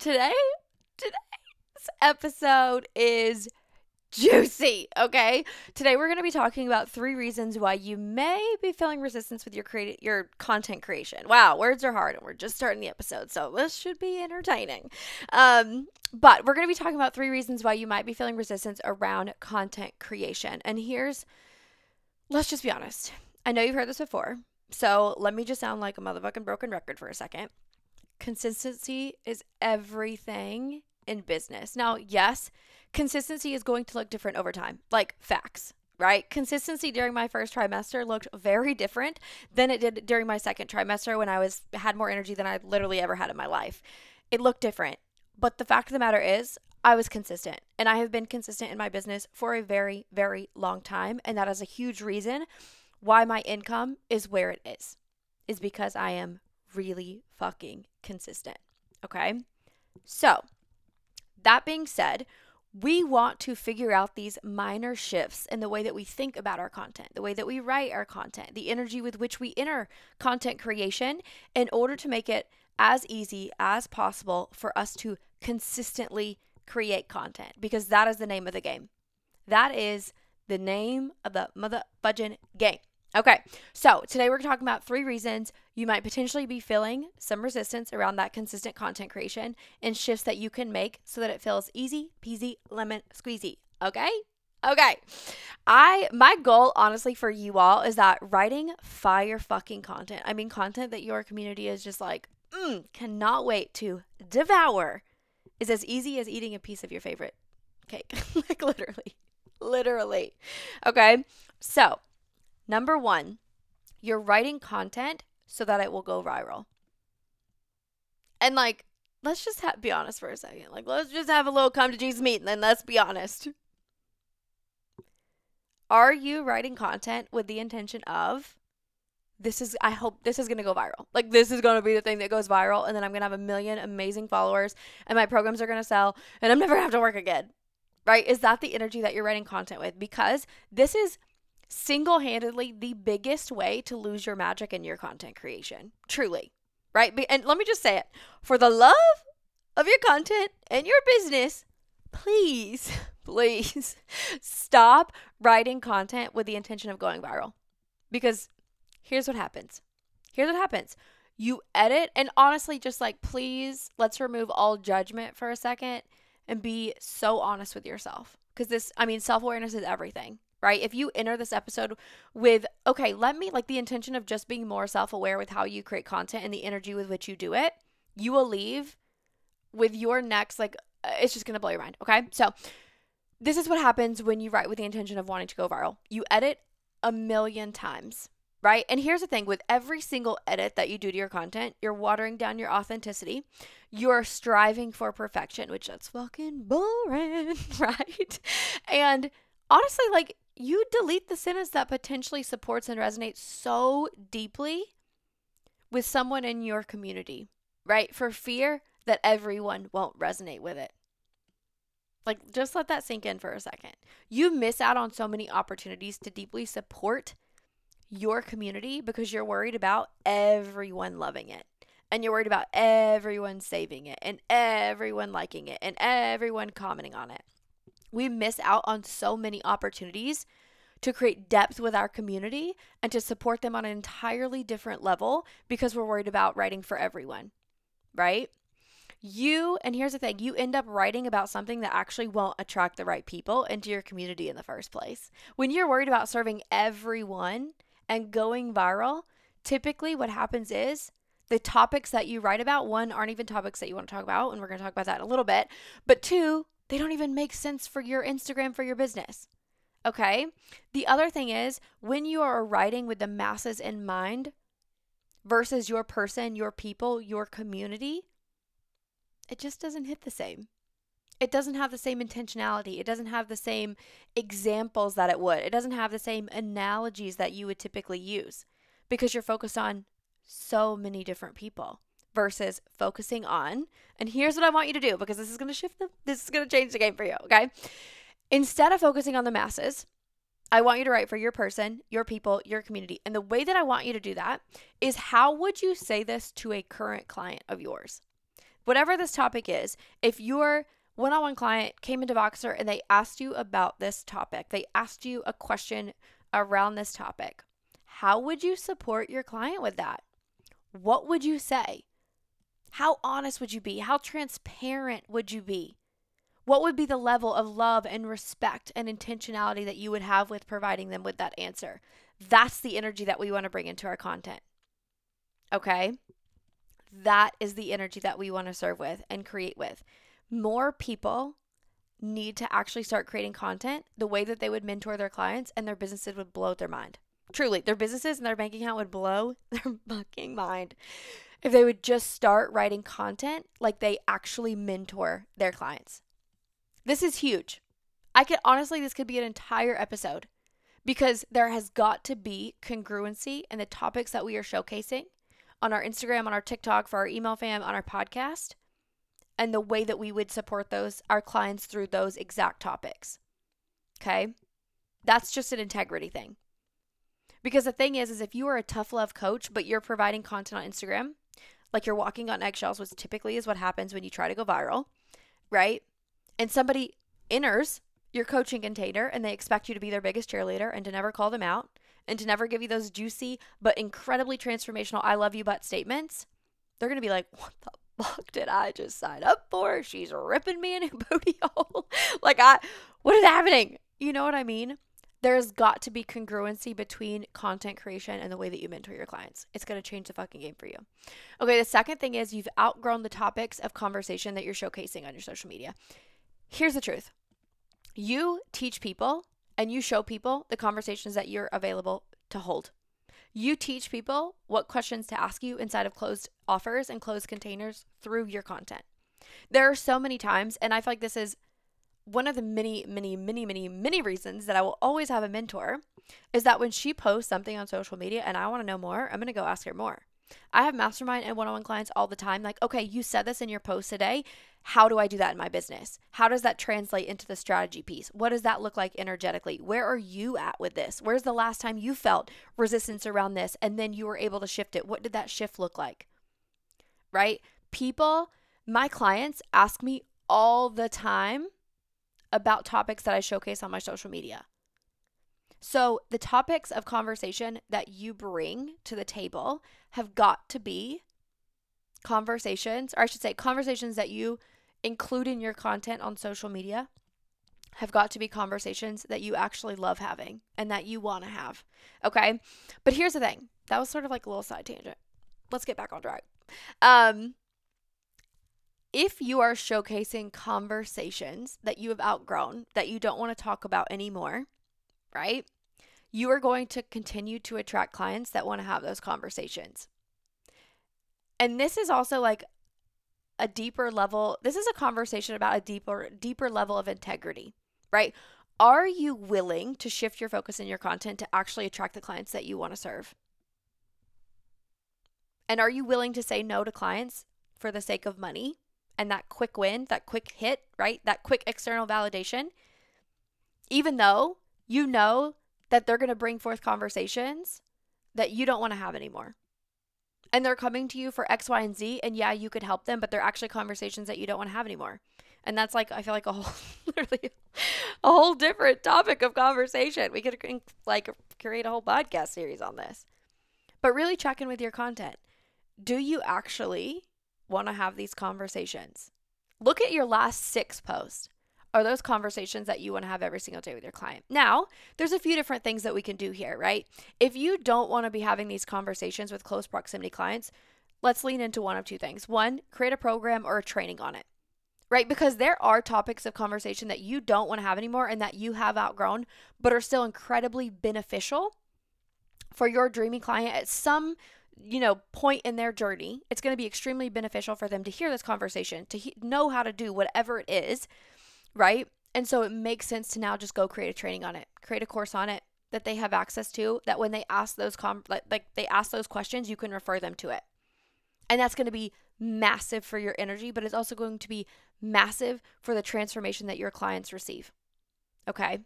today, today's episode is juicy, okay? Today we're going to be talking about three reasons why you may be feeling resistance with your creative your content creation. Wow, words are hard and we're just starting the episode, so this should be entertaining. Um, but we're going to be talking about three reasons why you might be feeling resistance around content creation. And here's let's just be honest. I know you've heard this before. So, let me just sound like a motherfucking broken record for a second consistency is everything in business. Now, yes, consistency is going to look different over time, like facts, right? Consistency during my first trimester looked very different than it did during my second trimester when I was had more energy than I literally ever had in my life. It looked different. But the fact of the matter is, I was consistent and I have been consistent in my business for a very, very long time. And that is a huge reason why my income is where it is, is because I am really fucking consistent. Okay. So, that being said, we want to figure out these minor shifts in the way that we think about our content, the way that we write our content, the energy with which we enter content creation in order to make it as easy as possible for us to consistently create content because that is the name of the game. That is the name of the mother budgeting game. Okay, so today we're talking about three reasons you might potentially be feeling some resistance around that consistent content creation and shifts that you can make so that it feels easy peasy lemon squeezy. Okay? Okay. I my goal honestly for you all is that writing fire fucking content. I mean content that your community is just like, mm, cannot wait to devour is as easy as eating a piece of your favorite cake. like literally. Literally. Okay? So, Number one, you're writing content so that it will go viral. And like, let's just ha- be honest for a second. Like, let's just have a little come to Jesus meeting, and then let's be honest. Are you writing content with the intention of this is I hope this is to go viral. Like this is to be the thing that goes viral and then I'm to have a million amazing followers and my programs are to sell and I'm never to have to work again. Right? Is that the energy that you're writing content with? Because this is single handedly the biggest way to lose your magic in your content creation. Truly. Right? And let me just say it for the love of your content and your business, please, please stop writing content with the intention of going viral. Because here's what happens. Here's what happens. You edit, and honestly, just like, please, let's remove all judgment for a second and be so honest with yourself. Because this, I mean, self awareness is everything right? If you enter this episode with, okay, let me like the intention of just being more self aware with how you create content and the energy with which you do it, you will leave with your next, like, uh, it's just gonna blow your mind, okay? So, this is what happens when you write with the intention of wanting to go viral. You edit a million times, right? And here's the thing with every single edit that you do to your content, you're watering down your authenticity. You're striving for perfection, which that's fucking boring, right? And honestly, like you delete the sentence that potentially supports and resonates so deeply with someone in your community, right? For fear that everyone won't resonate with it. Like, just let that sink in for a second. You miss out on so many opportunities to deeply support your community because you're worried about everyone loving it. And you're worried about everyone saving it and everyone liking it and everyone commenting on it we miss out on so many opportunities to create depth with our community and to support them on an entirely different level because we're worried about writing for everyone, right? You, and here's the thing you end up writing about something that actually won't attract the right people into your community in the first place. When you're worried about serving everyone and going viral, typically what happens is the topics that you write about, one, aren't even topics that you want to talk about, and we're going to talk about that in a little bit, but two, they don't even make sense for your Instagram for your business. Okay? The other thing is when you are writing with the masses in mind versus your person, your people, your community, it just doesn't hit the same. It doesn't have the same intentionality. It doesn't have the same examples that it would. It doesn't have the same analogies that you would typically use because you're focused on so many different people versus focusing on and here's what I want you to do because this is going to shift the this is going to change the game for you, okay? Instead of focusing on the masses, I want you to write for your person, your people, your community. And the way that I want you to do that is how would you say this to a current client of yours? Whatever this topic is, if your one on one client came into Voxer and they asked you about this topic, they asked you a question around this topic, how would you support your client with that? What would you say? How honest would you be? How transparent would you be? What would be the level of love and respect and intentionality that you would have with providing them with that answer? That's the energy that we want to bring into our content. Okay? That is the energy that we want to serve with and create with. More people need to actually start creating content the way that they would mentor their clients and their businesses would blow their mind. Truly, their businesses and their bank account would blow their fucking mind if they would just start writing content like they actually mentor their clients. This is huge. I could honestly, this could be an entire episode because there has got to be congruency in the topics that we are showcasing on our Instagram, on our TikTok, for our email fam, on our podcast, and the way that we would support those our clients through those exact topics. Okay? That's just an integrity thing. Because the thing is is if you are a tough love coach but you're providing content on Instagram, like you're walking on eggshells, which typically is what happens when you try to go viral, right? And somebody enters your coaching container and they expect you to be their biggest cheerleader and to never call them out and to never give you those juicy but incredibly transformational I love you but statements, they're going to be like, what the fuck did I just sign up for? She's ripping me in a booty hole. like, I, what is happening? You know what I mean? There's got to be congruency between content creation and the way that you mentor your clients. It's going to change the fucking game for you. Okay, the second thing is you've outgrown the topics of conversation that you're showcasing on your social media. Here's the truth you teach people and you show people the conversations that you're available to hold. You teach people what questions to ask you inside of closed offers and closed containers through your content. There are so many times, and I feel like this is one of the many, many, many, many, many reasons that I will always have a mentor is that when she posts something on social media and I want to know more, I'm going to go ask her more. I have mastermind and one on one clients all the time. Like, okay, you said this in your post today. How do I do that in my business? How does that translate into the strategy piece? What does that look like energetically? Where are you at with this? Where's the last time you felt resistance around this and then you were able to shift it? What did that shift look like? Right? People, my clients ask me all the time about topics that I showcase on my social media. So, the topics of conversation that you bring to the table have got to be conversations, or I should say, conversations that you include in your content on social media have got to be conversations that you actually love having and that you want to have. Okay. But here's the thing that was sort of like a little side tangent. Let's get back on track. Um, if you are showcasing conversations that you have outgrown, that you don't want to talk about anymore, right? You are going to continue to attract clients that want to have those conversations. And this is also like a deeper level. This is a conversation about a deeper deeper level of integrity, right? Are you willing to shift your focus in your content to actually attract the clients that you want to serve? And are you willing to say no to clients for the sake of money and that quick win, that quick hit, right? That quick external validation? Even though you know that they're going to bring forth conversations that you don't want to have anymore and they're coming to you for X, Y, and Z, and yeah, you could help them, but they're actually conversations that you don't want to have anymore. And that's like I feel like a whole literally a whole different topic of conversation. We could like create a whole podcast series on this. But really check in with your content. Do you actually want to have these conversations? Look at your last 6 posts are those conversations that you want to have every single day with your client. Now, there's a few different things that we can do here, right? If you don't want to be having these conversations with close proximity clients, let's lean into one of two things. One, create a program or a training on it. right? Because there are topics of conversation that you don't want to have anymore and that you have outgrown, but are still incredibly beneficial for your dreamy client at some you know point in their journey. It's going to be extremely beneficial for them to hear this conversation to he- know how to do whatever it is right? And so it makes sense to now just go create a training on it create a course on it that they have access to that when they ask those com- like, like they ask those questions you can refer them to it. And that's going to be massive for your energy but it's also going to be massive for the transformation that your clients receive okay?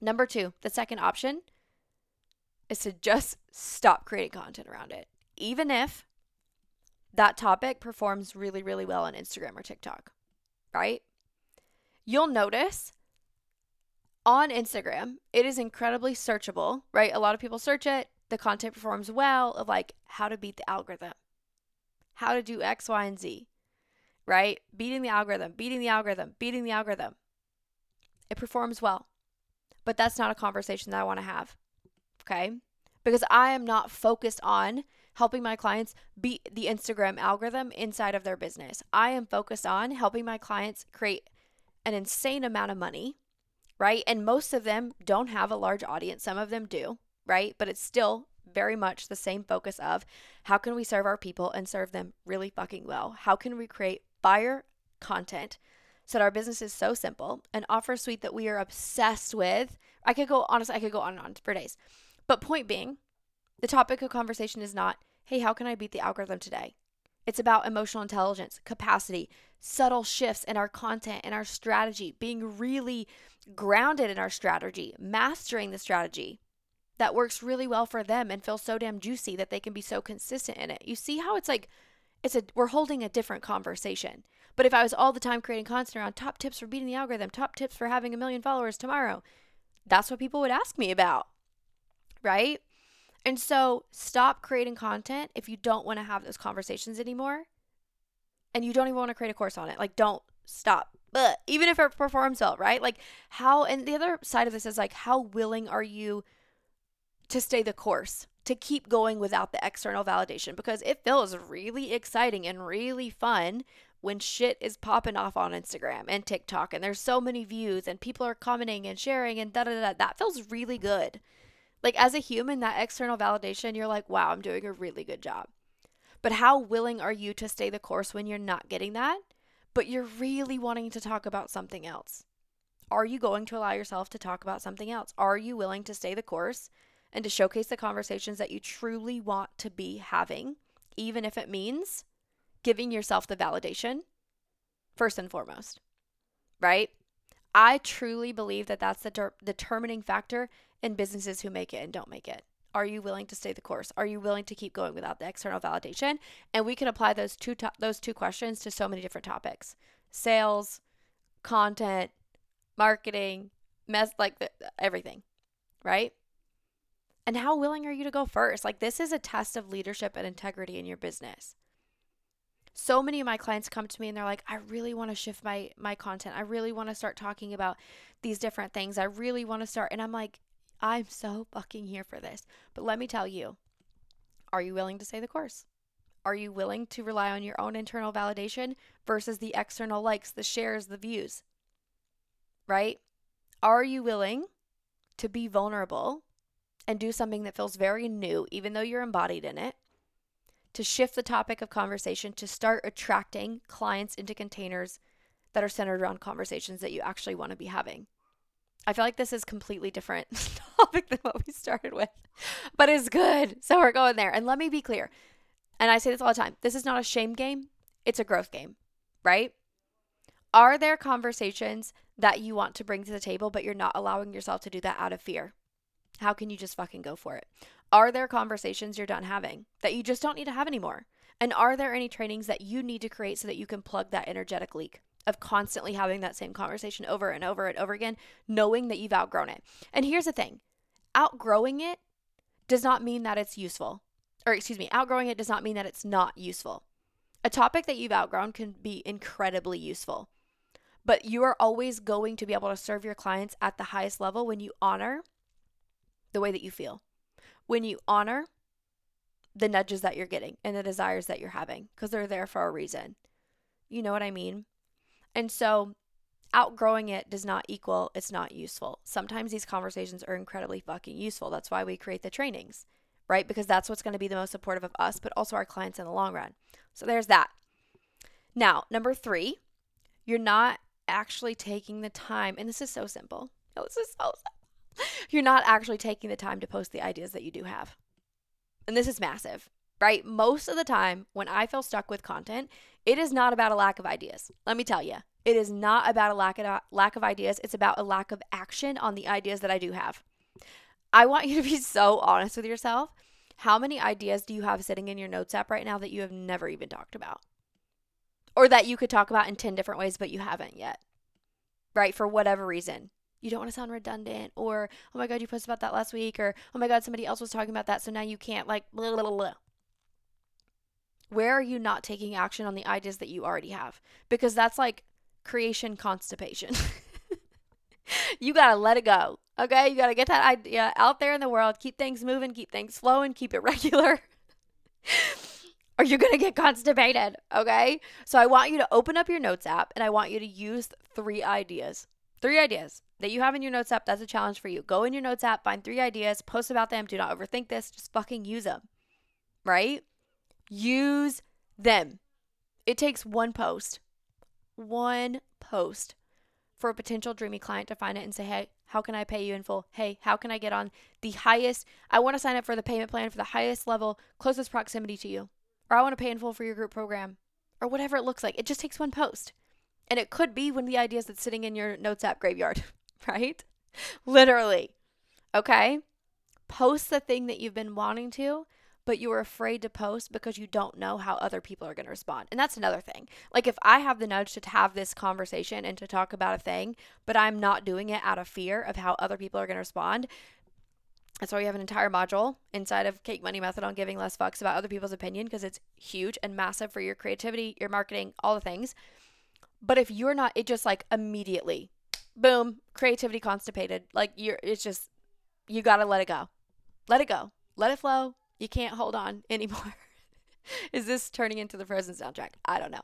Number 2 the second option is to just stop creating content around it. Even if that topic performs really, really well on Instagram or TikTok, right? You'll notice on Instagram, it is incredibly searchable, right? A lot of people search it. The content performs well of like how to beat the algorithm, how to do X, Y, and Z, right? Beating the algorithm, beating the algorithm, beating the algorithm. It performs well. But that's not a conversation that I want to have okay? Because I am not focused on helping my clients beat the Instagram algorithm inside of their business. I am focused on helping my clients create an insane amount of money, right? And most of them don't have a large audience, some of them do, right? But it's still very much the same focus of how can we serve our people and serve them really fucking well? How can we create fire content so that our business is so simple, an offer suite that we are obsessed with? I could go honestly, I could go on and on for days. But point being, the topic of conversation is not, hey, how can I beat the algorithm today? It's about emotional intelligence, capacity, subtle shifts in our content and our strategy, being really grounded in our strategy, mastering the strategy that works really well for them and feels so damn juicy that they can be so consistent in it. You see how it's like it's a we're holding a different conversation. But if I was all the time creating content around top tips for beating the algorithm, top tips for having a million followers tomorrow, that's what people would ask me about right? And so stop creating content if you don't want to have those conversations anymore and you don't even want to create a course on it. Like, don't stop. But even if it performs well, right? Like, how, and the other side of this is like, how willing are you to stay the course, to keep going without the external validation? Because it feels really exciting and really fun when shit is popping off on Instagram and TikTok and there's so many views and people are commenting and sharing and da da da. That feels really good. Like as a human, that external validation, you're like, wow, I'm doing a really good job. But how willing are you to stay the course when you're not getting that, but you're really wanting to talk about something else? Are you going to allow yourself to talk about something else? Are you willing to stay the course and to showcase the conversations that you truly want to be having, even if it means giving yourself the validation first and foremost? Right? I truly believe that that's the ter- determining factor in businesses who make it and don't make it. Are you willing to stay the course? Are you willing to keep going without the external validation? And we can apply those two to- those two questions to so many different topics: sales, content, marketing, mess like the, everything, right? And how willing are you to go first? Like this is a test of leadership and integrity in your business so many of my clients come to me and they're like i really want to shift my my content i really want to start talking about these different things i really want to start and i'm like i'm so fucking here for this. But let me tell you are you willing to say the course? Are you willing to rely on your own internal validation versus the external likes the shares the views? Right? Are you willing to be vulnerable and do something that feels very new even though you're embodied in it to shift the topic of conversation to start attracting clients into containers that are centered around conversations that you actually want to be having. I feel like this is completely different topic than what we started with, but it's good. So we're going there. And let me be clear. And I say this all the time. This is not a shame game. It's a growth game, right? Are there conversations that you want to bring to the table, but you're not allowing yourself to do that out of fear? How can you just fucking go for it? Are there conversations you're done having that you just don't need to have anymore? And are there any trainings that you need to create so that you can plug that energetic leak of constantly having that same conversation over and over and over again, knowing that you've outgrown it? And here's the thing outgrowing it does not mean that it's useful. Or, excuse me, outgrowing it does not mean that it's not useful. A topic that you've outgrown can be incredibly useful, but you are always going to be able to serve your clients at the highest level when you honor the way that you feel when you honor the nudges that you're getting and the desires that you're having because they're there for a reason. You know what I mean? And so outgrowing it does not equal it's not useful. Sometimes these conversations are incredibly fucking useful. That's why we create the trainings, right? Because that's what's going to be the most supportive of us, but also our clients in the long run. So there's that. Now, number three, you're not actually taking the time, and this is so simple. Oh, this is so simple. You're not actually taking the time to post the ideas that you do have. And this is massive, right? Most of the time, when I feel stuck with content, it is not about a lack of ideas. Let me tell you, it is not about a lack of uh, lack of ideas. It's about a lack of action on the ideas that I do have. I want you to be so honest with yourself. How many ideas do you have sitting in your notes app right now that you have never even talked about? Or that you could talk about in 10 different ways, but you haven't yet? Right? For whatever reason. You don't want to sound redundant, or, oh my God, you posted about that last week, or, oh my God, somebody else was talking about that, so now you can't, like, blah, blah, blah. Where are you not taking action on the ideas that you already have? Because that's like creation constipation. you got to let it go. Okay? You got to get that idea out there in the world, keep things moving, keep things flowing, keep it regular. or you're going to get constipated. Okay? So I want you to open up your notes app and I want you to use three ideas. Three ideas that you have in your notes app. That's a challenge for you. Go in your notes app, find three ideas, post about them. Do not overthink this. Just fucking use them. Right? Use them. It takes one post one post for a potential dreamy client to find it and say, hey, how can I pay you in full? Hey, how can I get on the highest? I want to sign up for the payment plan for the highest level, closest proximity to you. Or I want to pay in full for your group program. Or whatever it looks like. It just takes one post. And it could be one of the ideas that's sitting in your notes app graveyard, right? Literally. Okay? Post the thing that you've been wanting to but you are afraid to post because you don't know how other people are going to respond. And that's another thing. Like if I have the nudge to have this conversation and to talk about a thing, but I'm not doing it out of fear of how other people are going to respond, that's why we have an entire module inside of Cake Money Method on giving less fucks about other people's opinion because it's huge and massive for your creativity, your marketing, all the things. But if you're not, it just like immediately, boom, creativity constipated. Like you're, it's just, you got to let it go. Let it go. Let it flow you can't hold on anymore. Is this turning into the Frozen soundtrack? I don't know.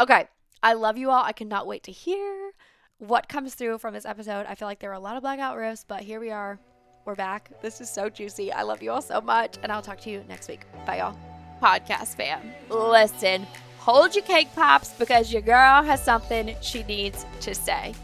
Okay. I love you all. I cannot wait to hear what comes through from this episode. I feel like there were a lot of blackout riffs, but here we are. We're back. This is so juicy. I love you all so much. And I'll talk to you next week. Bye, y'all. Podcast fam. Listen, hold your cake pops because your girl has something she needs to say.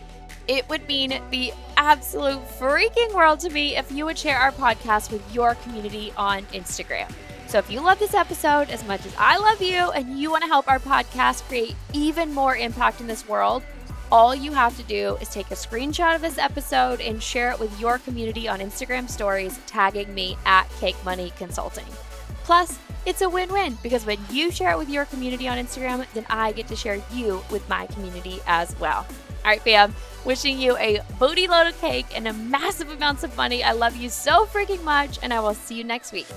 It would mean the absolute freaking world to me if you would share our podcast with your community on Instagram. So if you love this episode as much as I love you and you want to help our podcast create even more impact in this world, all you have to do is take a screenshot of this episode and share it with your community on Instagram stories, tagging me at Cake Money Consulting. Plus, it's a win win because when you share it with your community on Instagram, then I get to share you with my community as well. All right, fam. Wishing you a booty load of cake and a massive amounts of money. I love you so freaking much, and I will see you next week.